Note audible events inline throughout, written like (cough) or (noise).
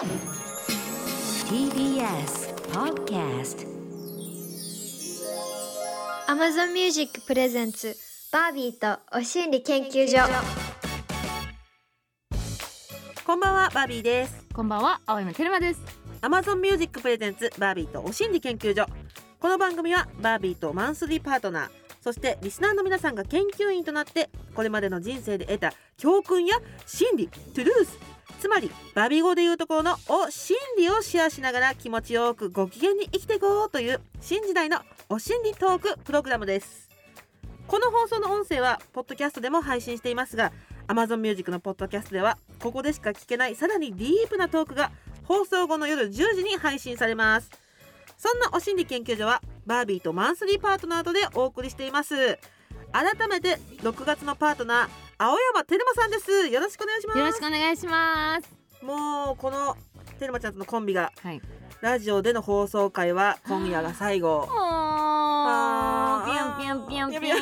TBS Podcast Amazon Music プレゼンツバービーとお心理研究所。こんばんはバービーです。こんばんは青山テルマです。Amazon Music プレゼンツバービーとお心理研究所。この番組はバービーとマンスリーパートナーそしてリスナーの皆さんが研究員となってこれまでの人生で得た教訓や真理トゥルースつまりバビ語でいうところのお心理をシェアしながら気持ちよくご機嫌に生きていこうという新時代のお心理トークプログラムです。この放送の音声はポッドキャストでも配信していますが Amazon Music のポッドキャストではここでしか聞けないさらにディープなトークが放送後の夜10時に配信されます。そんなお心理研究所はバービーとマンスリーパートナーとでお送りしています。改めて6月のパートナー青山テルマさんです。よろしくお願いします。よろしくお願いします。もうこのテルマちゃんとのコンビがはい。ラジオでの放送回は今夜が最後。ピヨンピヨンピヨンピヨン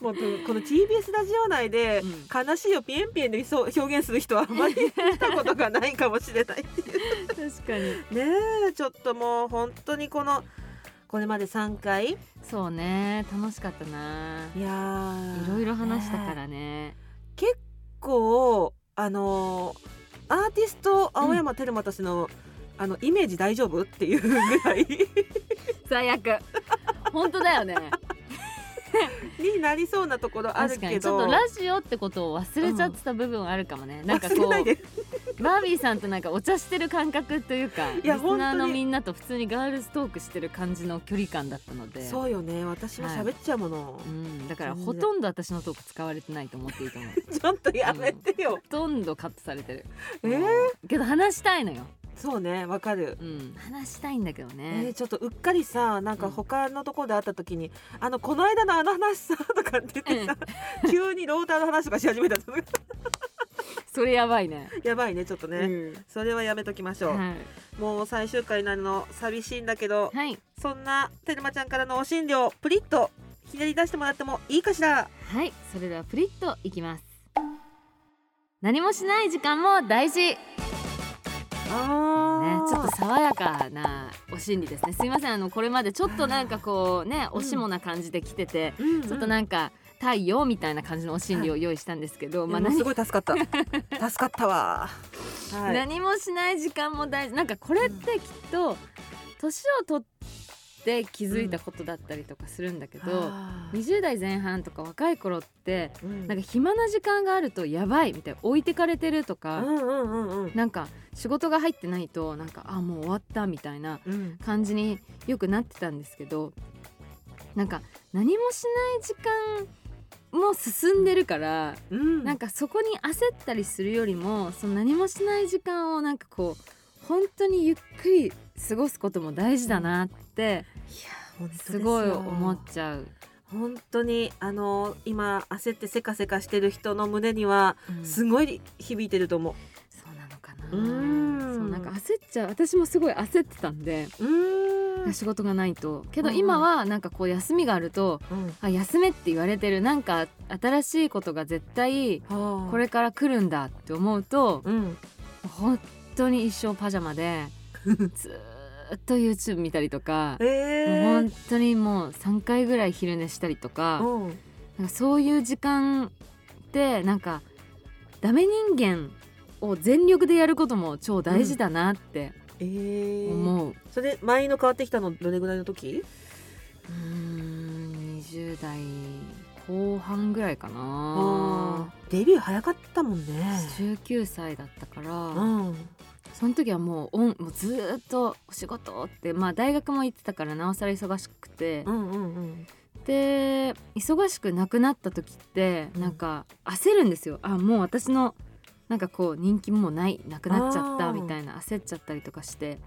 もうこの TBS ラジオ内でうん。悲しいをピエンピエンで表現する人はあまり見たことがないかもしれない。(laughs) 確かに。ねえちょっともう本当にこのこれまで3回。いそうね。楽しかったな。やー。いろいろ話したかねらね。結構あのーアーティスト青山テルマとしての、あのイメージ大丈夫っていうぐらい。最悪。本当だよね。(laughs) になりそうなところあるけど。に。ちょっとラジオってことを忘れちゃってた部分あるかもね、なんかこ忘れないうでバービーさんとなんかお茶してる感覚というかいやリスナーのみんなと普通にガールズトークしてる感じの距離感だったので。そうよね。私も喋っちゃうもの、うん、だからほとんど私のトーク使われてないと思っていいと思うちょっとやめてよ、ほとんどカットされてる。えー？けど話したいのよ、そうねわかる。うん、話したいんだけどえねー、ちょっとうっかりさなんか他のところで会った時に「あのこの間のあの話さ」とかって言ってさ、(laughs) 急にローターの話とかし始めたと (laughs) それやばいね。やばいねちょっとね、うん。それはやめときましょう、はい、もう最終回になるの寂しいんだけど、はい。そんなてるまちゃんからのお診療プリッとひねり出してもらってもいいかしら？はい、それではプリッといきます。何もしない時間も大事ね、あちょっと爽やかなお心理ですね。すいませんあのこれまでちょっとなんかこうねおしもな感じで来てて、うんうん。ちょっとなんか太陽みたいな感じのお心理を用意したんですけど、まあ何いやもうすごい助かった。助かったわ。はい。何もしない時間も大事。なんかこれってきっと年を取って気づいたことだったりとかするんだけど、あー。20代前半とか若い頃ってうん。なんか暇な時間があるとやばいみたいな置いてかれてるとか、うんうんうんうん。なんか仕事が入ってないとなんかあもう終わったみたいなうん。感じによくなってたんですけどなんか何もしない時間も進んでるから、うん。なんかそこに焦ったりするよりもその何もしない時間をなんかこう本当にゆっくり過ごすことも大事だなってすごい思っちゃう。本当にあの今焦ってせかせかしてる人の胸にはうん。すごい響いてると思そうなのかな。うん。そうなんか焦っちゃう。私もすごい焦ってたんでう。うん仕事がないと。けどうん今はなんかこう休みがあるとうん。あ休めって言われてる。なんか新しいことが絶対ここれから来るんだって思うとうん。本当に一生パジャマで (laughs) ずーっと YouTube 見たりとか、えもうー本当にもう3回ぐらい昼寝したりとかうん。なんかそういう時間ってなんかダメ人間を全力でやることも超大事だなってえー。思う。それ前の変わってきたのどれぐらいの時？うーん20代後半ぐらいかな。デビュー早かったもんね。19歳だったから、うんその時はもうオンもうずーっとお仕事ってまあ大学も行ってたからなおさら忙しくて、うんうんうん。で忙しくなくなった時ってうん。なんか焦るんですよ、あもう私のなんかこう人気もないなくなっちゃったみたいな焦っちゃったりとかして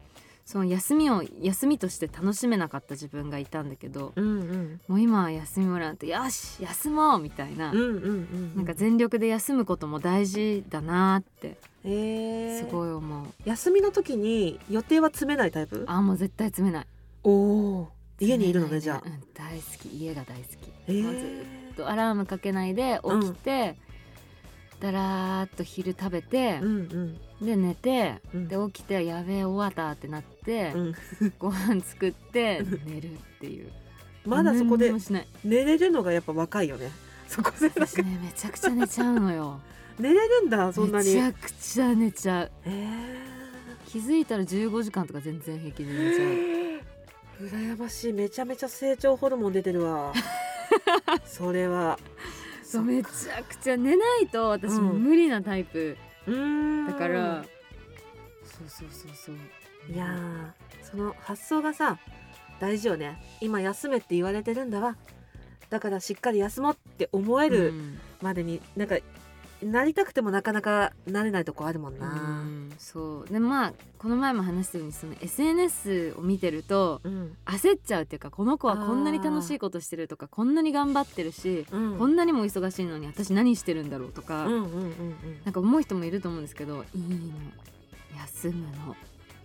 その休みを休みとして楽しめなかった自分がいたんだけどうんうん。もう今は休みもらってよし休もうみたいな、うんうんうんなんか全力で休むことも大事だなってえ。ーすごい思う、休みの時に予定は詰めないタイプ？あもう絶対詰めない。おお家にいるのねじゃあ。うん、大好き家が大好き、え。ーもうずっとアラームかけないで起きて、だらーっと昼食べてう、んで寝て、うん。で起きてやべえ終わったってなって、うん。(laughs) ご飯作って寝るっていう。まだそこで寝れるのがやっぱ若いよね。(laughs) そこで私ねめちゃくちゃ寝ちゃうのよ。(laughs) 寝れるんだそんなに。めちゃくちゃ寝ちゃう。え気づいたら15時間とか全然平気で寝ちゃう。ー羨ましい。めちゃめちゃ成長ホルモン出てるわ。それは。そうめちゃくちゃ寝ないと私うん。無理なタイプ。うーんだから、そうそうそうそう。いやーその発想がさ大事よね。今休めって言われてるんだわ。だからしっかり休もうって思えうるん。までに、なんかなりたくてもなかなかなれないとこあるもんうな、ん。そう。でまあこの前も話したようにその SNS を見てるとうん。焦っちゃうっていうかこの子はこんなに楽しいことしてるとかこんなに頑張ってるし、うん。こんなにも忙しいのに私何してるんだろうとか、うんうんうんうん。なんか思う人もいると思うんですけどいいの。休むの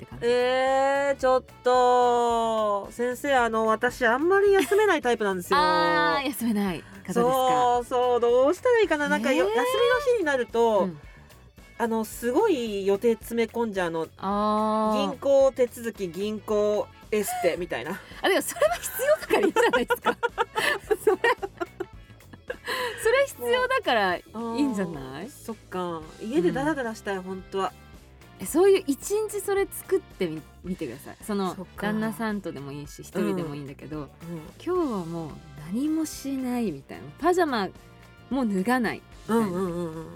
って感じ、えー、ちょっと。先生あの私あんまり休めないタイプなんですよ。(laughs) あー休めないそうそうどうしたらいいかな。なんかよ、えー。休みの日になると、うん。あのすごい予定詰め込んじゃうの銀行手続き銀行エステみたいな。あでもそれは必要だからいいんじゃないですか。(laughs) それそれ必要だからいいんじゃない？そっか。家でダラダラしたい、本当は。えそういう一日それ作ってみ見てください。そのそ旦那さんとでもいいし一人でもいいんだけど、今日はもう何もしないみたいな。パジャマも脱がないうんうんうんうんうん。っ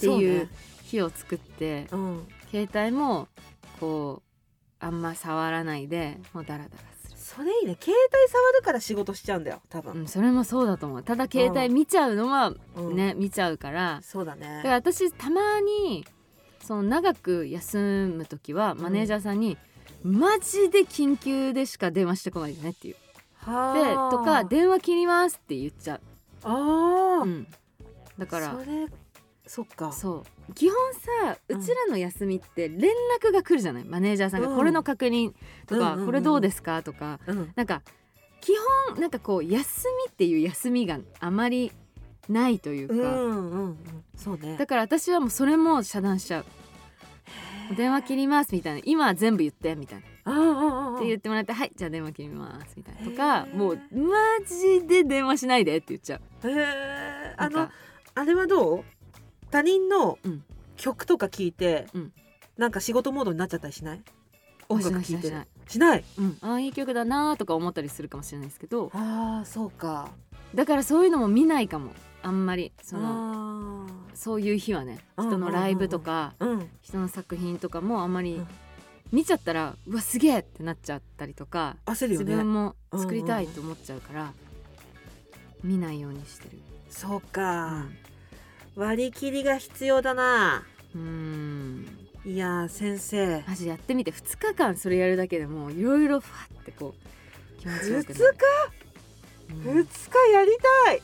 ていう日を作ってねうん。携帯もこうあんま触らないでもうダラダラする、それいいね。携帯触るから仕事しちゃうんだよ多う分、ん、それもそうだと思う。ただ携帯見ちゃうのはうん。ね、見ちゃうから。そうだね。だから私たまにその長く休む時はマネージャーさんに、マジで緊急でしか電話してこないでねっていう。はであとか電話切りますって言っちゃああ、う、うん、だからそれそっか。そう。基本さうん。うちらの休みって連絡が来るじゃない？マネージャーさんがうん。これの確認とか、うんうんうん。これどうですか？とか。うん。なんか基本なんかこう休みっていう休みがあまりないというか、うんうんうん。そうね。だから私はもうそれも遮断しちゃう。電話切りますみたいな。今は全部言ってみたいな。って言ってもらってはいじゃあ電話切りますみたいなとへかー。もうマジで電話しないでって言っちゃう。へえあのあれはどう？他人のうん。曲とか聞いて、うん。なんか仕事モードになっちゃったりしない？音楽聴いて。しないしないうん、ああいい曲だなとか思ったりするかもしれないですけど。ああそうか。だからそういうのも見ないかもあんまりそのあそういう日はねうん人のライブとかーうん人の作品とかもあんまりうん。見ちゃったらうわすげえってなっちゃったりとか自焦るよね。分も作りたいと思っちゃうから見ないようにしてる。そうか、割り切りが必要だな。うんうん。いやー先生。マジやってみて2日間それやるだけでもういろいろファってこう気持ちよ2日くなる、うん。やっ2日やりたい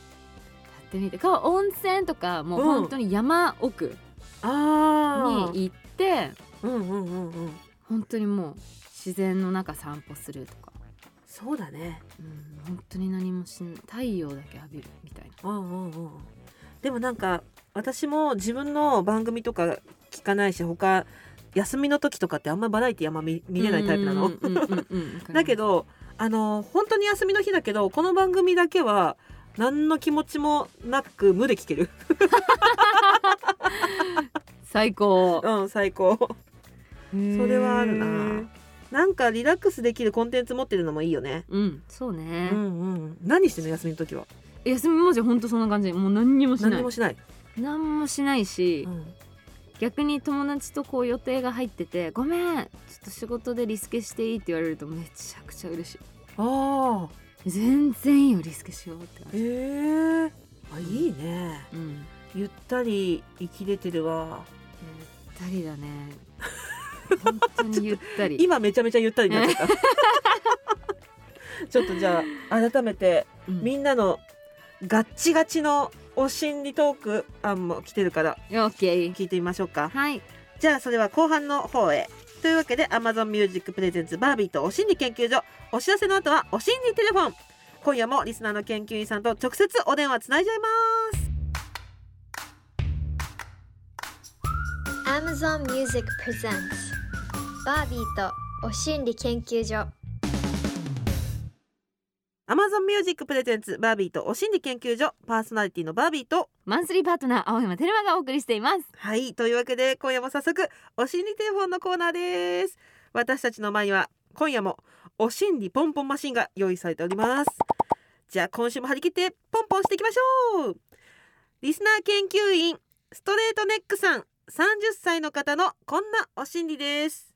てみてか温泉とかもう本当に山奥あに行って、うんうんうんうん。本当にもう自然の中散歩するとか、そうだね。うん、本当に何もしん太陽だけ浴びるみたいな。うんうんうん。でもなんか私も自分の番組とか聞かないし他休みの時とかってあんまバラエティあんま見見れないタイプなの。だけどあの本当に休みの日だけどこの番組だけは何の気持ちもなく無で聞ける。最高。うん最高。それはあるな。なんかリラックスできるコンテンツ持ってるのもいいよね。うんそうね。う、んうん。何してんの休みの時は？休みマジ本当そんな感じ。もう何にもしない。何もしない、何もしないし、うん。逆に友達とこう予定が入ってて「ごめんちょっと仕事でリスケしていい?」って言われるとめちゃくちゃ嬉しああい全然いいよリスケしようって感へじ、え。あいいね。うん。ゆったり生きれてるわ。ゆったりだね。(laughs) 本当にゆったり。(laughs) 今めちゃめちゃゆったりになっちゃった。(laughs) ちょっとじゃあ改めてうん。みんなのガッチガチのお心理トーク案も来てるから聞いてみましょうか。はい。じゃあそれは後半の方へというわけで Amazon Music Presents バービーとお心理研究所。お知らせの後はお心理テレフォン。今夜もリスナーの研究員さんと直接お電話つないじゃいます。Amazon Music Presents バービーとお心理研究所。Amazon Music プレゼンツバービーとお心理研究所パーソナリティのバービーとマンスリーパートナー青山テルマがお送りしています。はいというわけで今夜も早速お心理テレフォンのコーナーです。私たちの前には今夜もお心理ポンポンマシンが用意されております。じゃあ今週も張り切ってポンポンしていきましょう。リスナー研究員ストレートネックさん30歳の方のこんなお心理です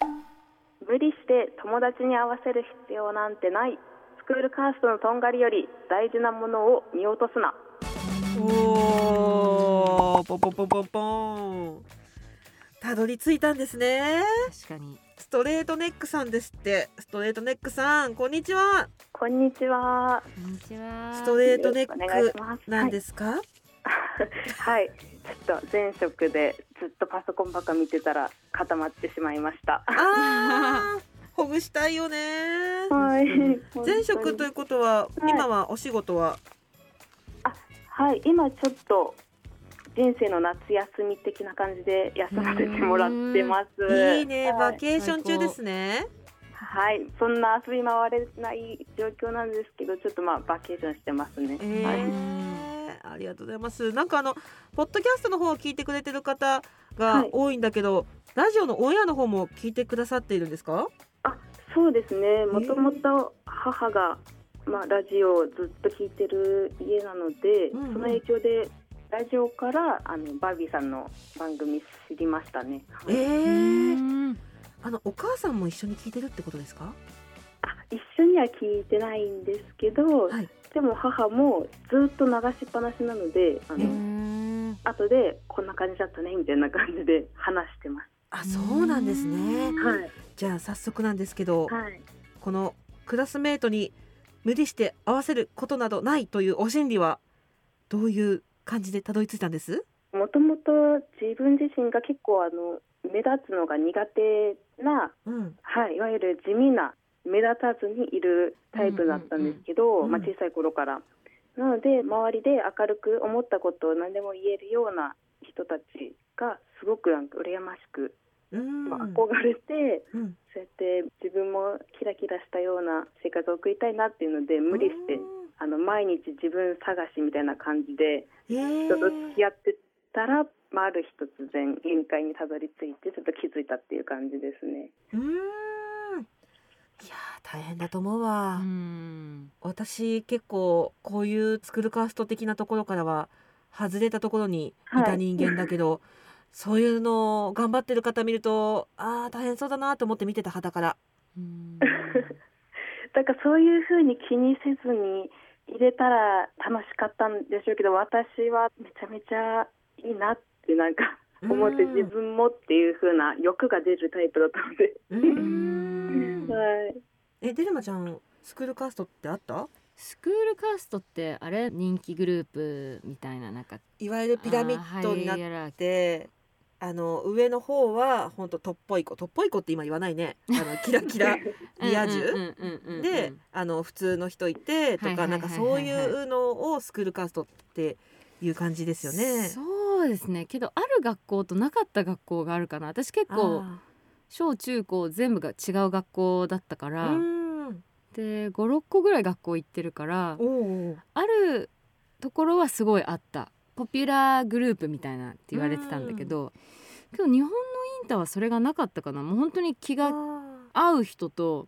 無理して友達に合わせる必要なんてないスクールカーストのとんがりより大事なものを見落とすな。おーポンポンポンポンポン。たどり着いたんですね。確かに。ストレートネックさんですって。ストレートネックさんこんにちは。こんにちは。こんにちは。ストレートネックますなんですか、はい、はい、ちょっと前職でずっとパソコンばっか見てたら固まってしまいました。あーほぐしたいよね。はい。前職ということは、はい今はお仕事は？はい。今ちょっと人生の夏休み的な感じで休ませてもらってます。いいね。はい。バケーション中ですね。はい、そんな遊び回れない状況なんですけど、ちょっとまあバケーションしてますね。えーはい、ありがとうございます。なんかあのポッドキャストの方を聞いてくれてる方がはい。多いんだけど、ラジオのオンエアの方も聞いてくださっているんですか？あ、そうですね。もともと母がまあラジオをずっと聞いてる家なので、うんうん。その影響でラジオからあのバービーさんの番組知りましたね。はいえうー、ん。あのお母さんも一緒に聞いてるってことですか？あ、一緒には聞いてないんですけど、はい。でも母もずっと流しっぱなしなので、あえのうん後でこんな感じだったねみたいな感じで話してます。あそうなんですねはい。じゃあ早速なんですけど、はい。このクラスメートに無理して合わせることなどないというお心理はどういう感じでたどり着いたんです？もともと自分自身が結構あの目立つのが苦手な、うんはい、いわゆる地味な目立たずにいるタイプだったんですけど、まあ、小さい頃から。なので周りで明るく思ったことを何でも言えるような人たちがすごくなんか羨ましく、うんまあ、憧れて、うん。そうやって自分もキラキラしたような生活を送りたいなっていうので無理して、あの毎日自分探しみたいな感じでえー。人と付き合ってたら、まあ、ある日突然限界にたどり着いてちょっと気づいたっていう感じですね。うーん。いやー大変だと思うわ、うん。私結構こういうスクールカースト的なところからは外れたところにいた人間だけど、そういうのを頑張ってる方見るとあー大変そうだなと思って見てた肌から。うん。(laughs) だからそういうふうに気にせずに入れたら楽しかったんでしょうけど私はめちゃめちゃいいなってなんか思ってうん自分もっていうふうな欲が出るタイプだったので、うーん。(laughs) はい、えデルマちゃんスクールカーストってあった？スクールカーストってあれ？人気グループみたいななんか。いわゆるピラミッドになってあの上の方は本当トッポイコ。トッポイコって今言わないね。あのキラキラリア充であの普通の人いてとかなんかそういうのをスクールカーストっていう感じですよね。そうですね。けどある学校となかった学校があるかな。私結構あ小中高全部が違う学校だったかーら、で56個ぐらい学校行ってるからあるところはすごいあったポピュラーグループみたいなって言われてたんだけどけど日本のインターはそれがなかったかな。もう本当に気があ合う人と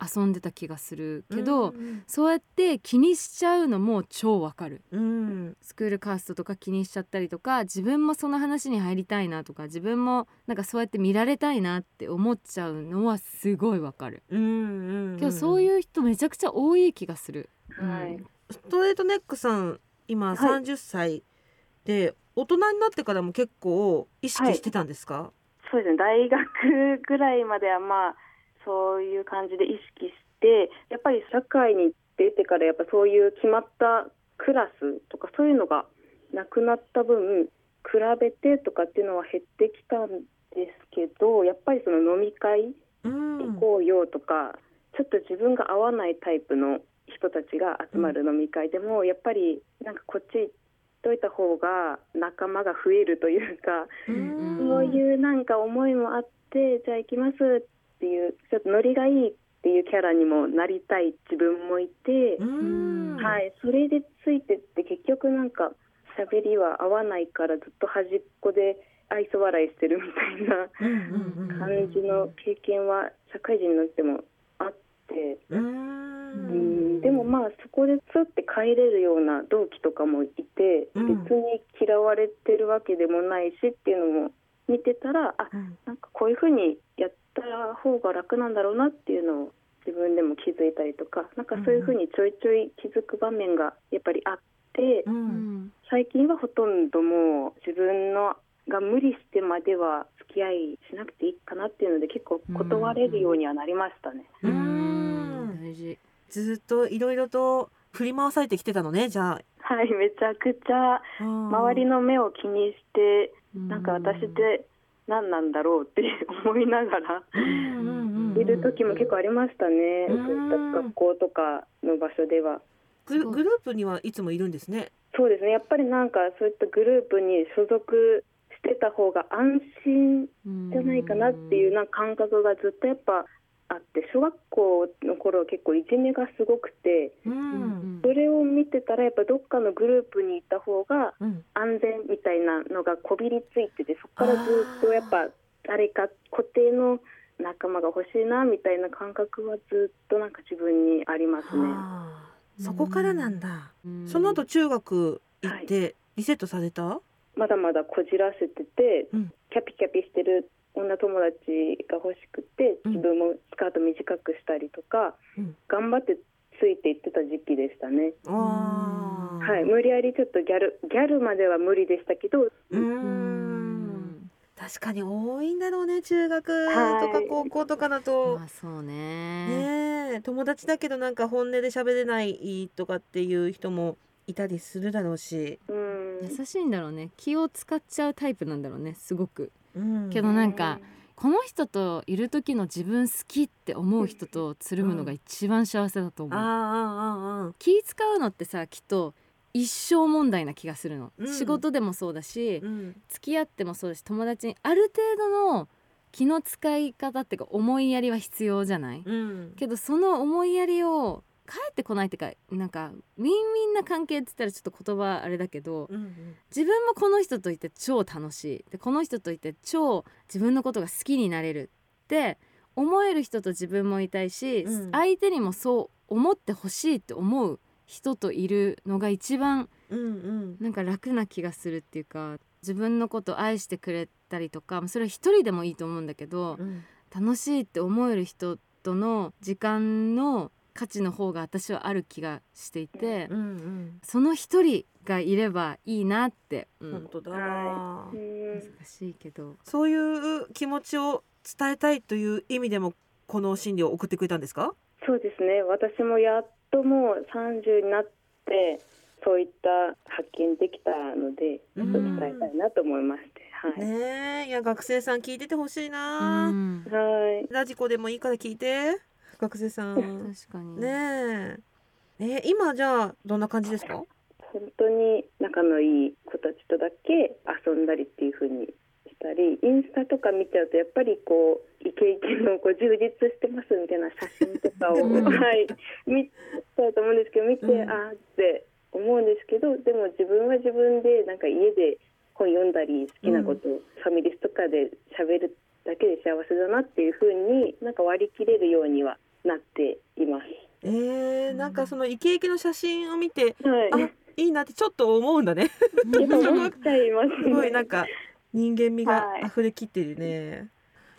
遊んでた気がするけど、うんそうやって気にしちゃうのも超わかる。うん。スクールカーストとか気にしちゃったりとか自分もその話に入りたいなとか自分もなんかそうやって見られたいなって思っちゃうのはすごいわかる。うんうんけどそういう人めちゃくちゃ多い気がする、はい。ストレートネックさん今はい。30歳で大人になってからも結構意識してたんですか、そうですね。大学ぐらいまではまあそういう感じで意識してやっぱり社会に出てからやっぱそういう決まったクラスとかそういうのがなくなった分比べてとかっていうのは減ってきたんですけどやっぱりその飲み会うん。行こうよとか、ちょっと自分が合わないタイプの人たちが集まる飲み会でも、やっぱりなんかこっち行っといた方が仲間が増えるというか、うん。そういうなんか思いもあってじゃあ行きますっていうちょっとノリがいいっていうキャラにもなりたい自分もいて、うん。はい、それでついてって結局なんか喋りは合わないからずっと端っこで愛想笑いしてるみたいな感じの経験は社会人になってもあって、ううん。ん、でもまあそこでつって帰れるような同期とかもいて、うん。別に嫌われてるわけでもないしっていうのも見てたらあうん。なんかこういうふうにやった方が楽なんだろうなっていうのを自分でも気づいたりとかなんかそういうふうにちょいちょい気づく場面がやっぱりあって、ううん。ん最近はほとんどもう自分のが無理してまでは付き合いしなくていいかなっていうので結構断れるようにはなりましたね。ううん。ん。大事ずっといろいろと振り回されてきてたのねじゃはい、めちゃくちゃあ周りの目を気にして、うん。なんか私って何なんだろうって (laughs) 思いながらいる時も結構ありましたね、うん。そういった学校とかの場所では。グルグループにはいつもいるんですね。そうですね。やっぱりなんかそういったグループに所属してた方が安心じゃないかなっていうな感覚がずっとやっぱあって小学校の頃は結構いじめがすごくてううん。んそれを見てたらやっぱどっかのグループにいた方がうん。安全みたいなのがこびりついててそこからずっとやっぱ誰か固定の仲間が欲しいなみたいな感覚はずっとなんか自分にありますね。はあそこからなんだ。うん。その後中学行ってリセットされた？まだまだこじらせてて、うん。キャピキャピしてる女友達が欲しくてうん。自分もスカート短くしたりとか、うん。頑張ってついていってた時期でしたね、はい、無理やりちょっとギャルギャルまでは無理でしたけどううん。ん。確かに多いんだろうね中学はい。とか高校とかだと。まあそうね。ねえ。友達だけどなんか本音で喋れないとかっていう人もいたりするだろうし、うん。優しいんだろうね。気を使っちゃうタイプなんだろうねすごく。うんけどなんかこの人といる時の自分好きって思う人とつるむのが一番幸せだと思う、気使うのってさきっと一生問題な気がするの、うん。仕事でもそうだし、うん。付き合ってもそうだし友達にある程度の気の使い方っていうか思いやりは必要じゃない、うん。けどその思いやりを返ってこないっていうかなんかウィンウィンな関係って言ったらちょっと言葉あれだけどうん自分もこの人といて超楽しい。でこの人といて超自分のことが好きになれるって思える人と自分もいたいし、うん。相手にもそう思ってほしいって思う人といるのが一番うんうん。なんか楽な気がするっていうか自分のことを愛してくれたりとかそれは一人でもいいと思うんだけど、うん。楽しいって思える人との時間の価値の方が私はある気がしていて、うんうん。その一人がいればいいなって、うん。本当だ難しいけど。そういう気持ちを伝えたいという意味でもこの心理を送ってくれたんですか？そうですね。私もやっともう30になってそういった発見できたのでちょっと伝えたいなと思いまして、はい、ねえ。いや学生さん聞いててほしいうな、ん。はい。ラジコでもいいから聞いて学生さん。確かに、ねえ。え今じゃあどんな感じですか？本当に仲のいい子たちとだけ遊んだりっていう風にしたりインスタとか見ちゃうとやっぱりこうイケイケのこう充実してますみたいな写真とかを、うん。(laughs) はい見ちゃうと思うんですけど見て、うん。あーって思うんですけどでも自分は自分でなんか家で本読んだり好きなことをファミレスとかで喋るだけで幸せだなっていう風になんか割り切れるようにはなっています。えー、なんかそのイケイケの写真を見てはい。あいいなってちょっと思うんだね (laughs) 思っちゃいますね。すごいなんか人間味がはい。溢れきってるね、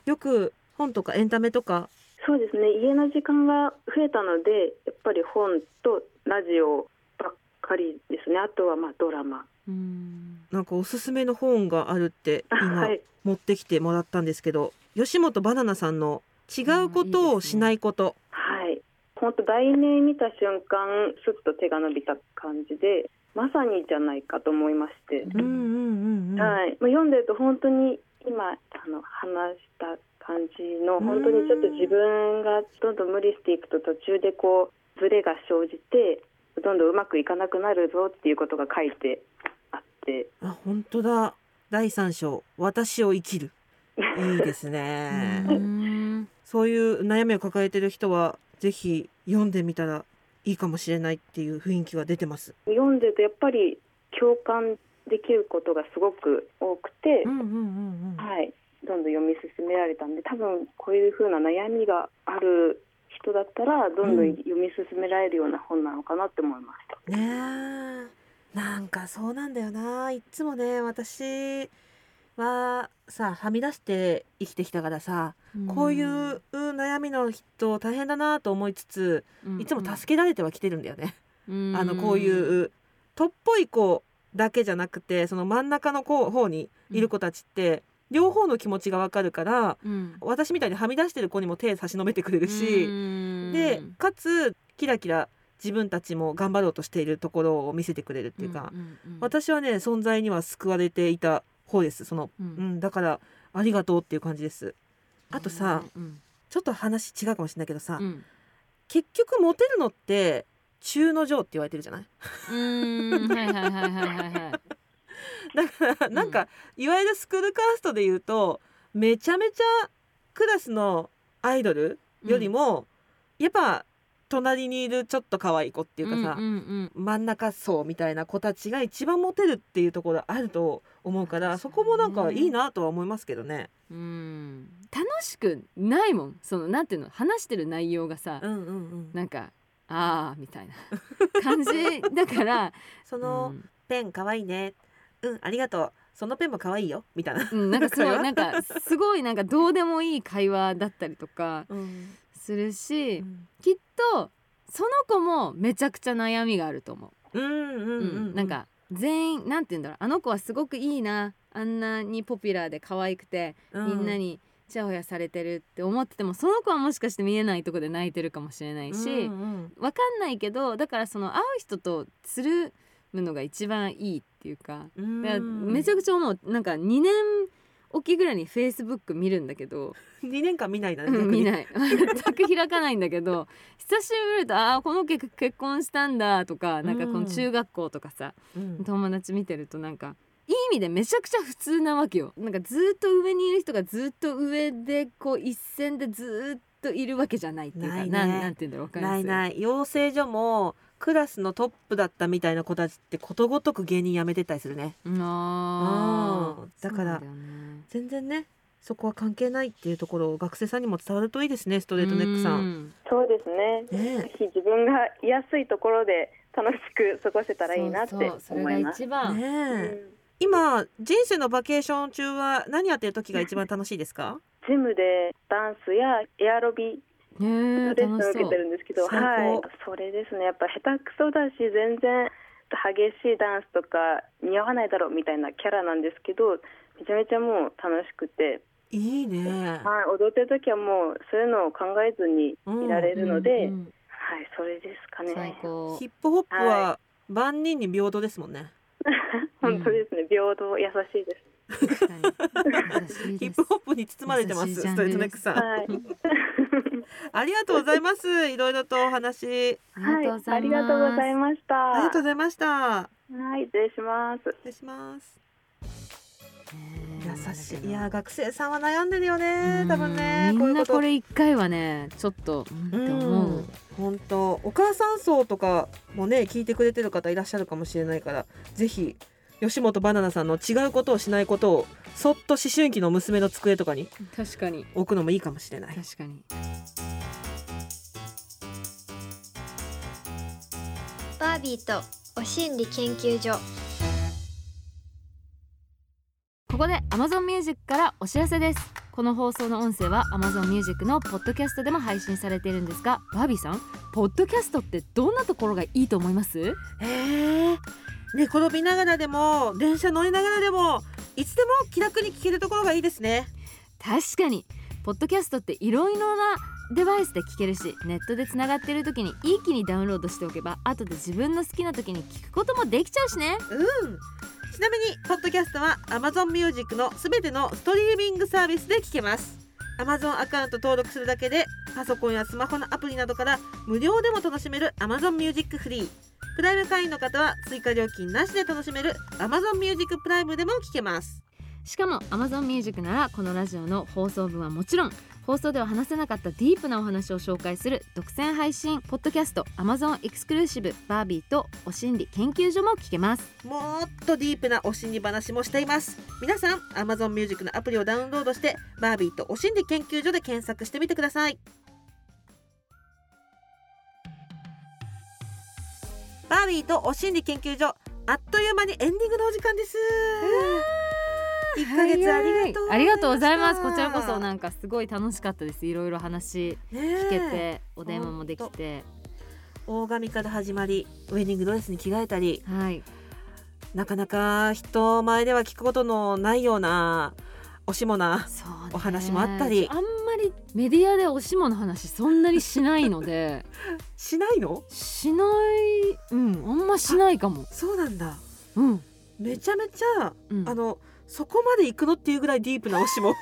よく本とかエンタメとか。そうですね。家の時間が増えたのでやっぱり本とラジオばっかりですね。あとはまあドラマ。うん。なんかおすすめの本があるって今はい。持ってきてもらったんですけど吉本バナナさんの違うことをしないこと。はい。本当題名見た瞬間すっと手が伸びた感じでまさにじゃないかと思いまして、うんうんうんうんはい、まあ読んでると本当に今あの話した感じの本当にちょっと自分がどんどん無理していくと途中でこうズレが生じてどんどんうまくいかなくなるぞっていうことが書いてあって。あ本当だ。第三章。私を生きる。いいですね。う。んそういう悩みを抱えてる人はぜひ読んでみたらいいかもしれないっていう雰囲気が出てます。読んでてやっぱり共感できることがすごく多くて、うんうんうんうん。はい、どんどん読み進められたんで多分こういう風な悩みがある人だったらどんどん読み進められるような本なのかなって思いました。ねえなんかそうなんだよないっつもね私はさはみ出して生きてきたからさ、こういう悩みの人大変だなと思いつついつも助けられてはきてるんだよね。あのこういうとっぽい子だけじゃなくてその真ん中の子方にいる子たちって、両方の気持ちがわかるからうん。私みたいにはみ出してる子にも手差し伸べてくれるし、うん。でかつキラキラ自分たちも頑張ろうとしているところを見せてくれるっていうか、んんうん。私はね存在には救われていた方です。その、ううんん、だからありがとうっていう感じです。あとさ、うん。ちょっと話違うかもしれないけどさ、うん。結局モテるのって中の上って言われてるじゃない？うん。はいはいはいはいはいはい。(laughs) だからなんか、いわゆるスクールカーストで言うとめちゃめちゃクラスのアイドルよりも、やっぱ隣にいるちょっと可愛い子っていうかさ、うんうん真ん中層みたいな子たちが一番モテるっていうところあると思うからそこもなんかいいなとは思いますけどね。うん。うん楽しくないもん。そのなんていうの話してる内容がさうんうんうん、なんかあーみたいな (laughs) 感じだからその、ペン可愛いね。うんありがとう。そのペンも可愛いよ。みたいな。うん、うんなんかすごいなんかすごいなんかどうでもいい会話だったりとかうんするし、うん。きっとその子もめちゃくちゃ悩みがあると思う。うんうんううんん。なんか全員なんて言うんだろう。あの子はすごくいいな。あんなにポピュラーで可愛くて、みんなにちやほやされてるって思っててもその子はもしかして見えないとこで泣いてるかもしれないし、うんうんわかんないけどだからその会う人とつるむのが一番いいっていうか,、うん。だからめちゃくちゃ思う。なんか2年おきぐらいにフェイスブック見るんだけど、2年間見ないだね。うん見い。ない。(laughs) 全く開かないんだけど。久しぶりに見るとああこの子結婚したんだとかなんかこの中学校とかさ、うん。友達見てるとなんかいい意味でめちゃくちゃ普通なわけよ。なんかずっと上にいる人がずっと上でこう一線でずっといるわけじゃないっていうかないね。なんて言うんだろうわかります？ないない。養成所もクラスのトップだったみたいな子たちってことごとく芸人辞めてったりするね。あーうんだからね。全然ねそこは関係ないっていうところを学生さんにも伝わるといいですねストレートネックさん。そうですね。ね。ぜひ自分が居やすいところで楽しく過ごせたらいいなってそうそうそれが思います。え一番、ねうえん。今人生のバケーション中は何やってる時が一番楽しいですか？ジムでダンスやエアロビねスンを楽しそう。受けてるんですけど、はい、それですね。やっぱ下手くそだし全然激しいダンスとか似合わないだろうみたいなキャラなんですけど、めちゃめちゃもう楽しくて、いいね。はい、踊ってる時はもうそういうのを考えずにいられるので、うんうんはい、それですかね。最高。ヒップホップは万人に平等ですもんね。(laughs) 本当ですね。平等優しいです。ヒです。(laughs) ップホップに包まれてます。ストレートネックさん。はい。(laughs) ありがとうございます。いろいろとお話。はい、ありありががとうございとうございまました。ありがとうございました。はい、失礼します。失礼します。す優しい。いや学生さんは悩んでるよね多分ね。みんなこういうこと。これ一回はねちょっとうん本当。お母さん層とかもね聞いてくれてる方いらっしゃるかもしれないからぜひ吉本バナナさんの違うことをしないことをそっと思春期の娘の机とかに確かに。置くのもいいかもしれない。確かに。バービーとお心理研究所。ここで Amazon Music からお知らせです。この放送の音声は Amazon Music のポッドキャストでも配信されているんですがバービーさんポッドキャストってどんなところがいいと思います？へえ寝転びながらでも電車乗りながらでもいつでも気楽に聞けるところがいいですね。確かに。ポッドキャストっていろいろなデバイスで聞けるしネットでつながってる時に一気にダウンロードしておけば後で自分の好きな時に聞くこともできちゃうしね。うん。ちなみにポッドキャストは Amazon Music のすべてのストリーミングサービスで聞けます。Amazon アカウント登録するだけでパソコンやスマホのアプリなどから無料でも楽しめる Amazon Music フリープライム会員の方は追加料金なしで楽しめる Amazon Music プライムでも聞けます。しかも Amazon Music ならこのラジオの放送分はもちろん放送では話せなかったディープなお話を紹介する独占配信ポッドキャスト Amazon エクスクルーシブバービーとお心理研究所も聞けます。もっとディープなお心理話もしています。皆さん Amazon Music のアプリをダウンロードしてバービーとお心理研究所で検索してみてくださいバービーとお心理研究所あっという間にエンディングのお時間です。一ヶ月ありがとうありがとうございます。こちらこそななんかすごい楽しかったです。いろいろ話聞けてお電話もできて。大神から始まりウェディングドレスに着替えたり。はい。なかなか人前では聞くことのないようなおしもなお話もあったり。あんまりメディアでおしもの話そんなにしないので。(laughs) しないの？しない。うんあんましないかも。そうなんだ。うん、めちゃめちゃ、うん、あのそこまで行くのっていうぐらいディープなおしもを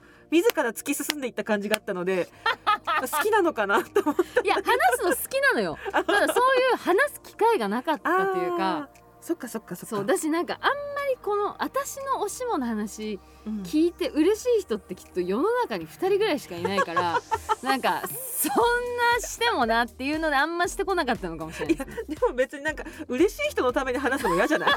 (laughs) 自ら突き進んでいった感じがあったので (laughs) 好きなのかなと思っていや話すの好きなのよ。ただそういう話す機会がなかったというかそっかそっかそっか。そうだしなんかあんまりこの私のおしもの話うん。聞いて嬉しい人ってきっと世の中に2人ぐらいしかいないから (laughs) なんかそんなしてもなっていうのであんましてこなかったのかもしれない。ですね。でも別になんか嬉しい人のために話すのも嫌じゃない？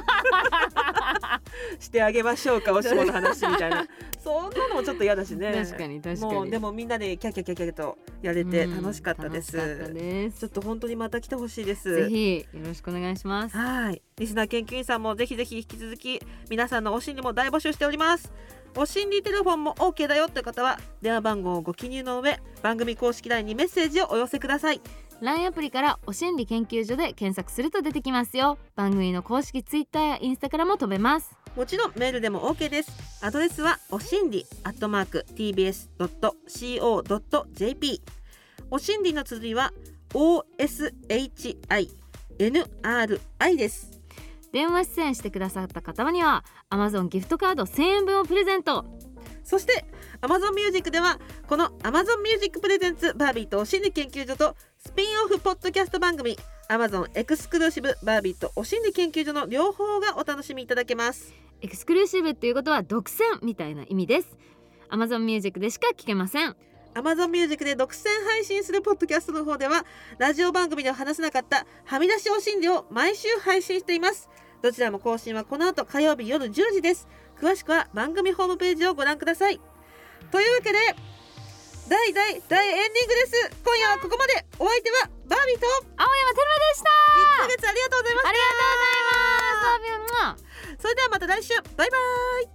(laughs) してあげましょうかおしもの話みたいな。そんなのもちょっと嫌だしね。確かに確かに。もうでもみんなでキャキャキャキャとやれてうん楽しかったです、楽しかったです。ちょっと本当にまた来てほしいです。ぜひよろしくお願いします。はい研究員さんもぜひぜひ引き続き皆さんのお心理も大募集しております。お心理テレフォンも OK だよという方は電話番号をご記入の上番組公式 LINE にメッセージをお寄せください。LINE アプリからお心理研究所で検索すると出てきますよ。番組の公式 Twitter やインスタからも飛べます。もちろんメールでも OK です。アドレスはおしんりアットマーク tbs.co.jp おしんりの綴りは OSHINRI です電話出演してくださった方には Amazon ギフトカード1000円分をプレゼント。そして Amazon Music ではこの Amazon Music プレゼンツバービーとお心理研究所とスピンオフポッドキャスト番組 Amazon エクスクルーシブバービーとお心理研究所の両方がお楽しみいただけますエクスクルーシブっていうことは独占みたいな意味です。Amazon Music でしか聞けません。Amazon Music で独占配信するポッドキャストの方ではラジオ番組では話せなかったはみ出しお心理を毎週配信していますどちらも更新はこの後火曜日夜10時です。詳しくは番組ホームページをご覧ください。というわけで大大大エンディングです。今夜はここまで。お相手はバービーと青山テルマでした。1ヶ月ありがとうございましありがとうございます。たそれではまた来週。バイバイ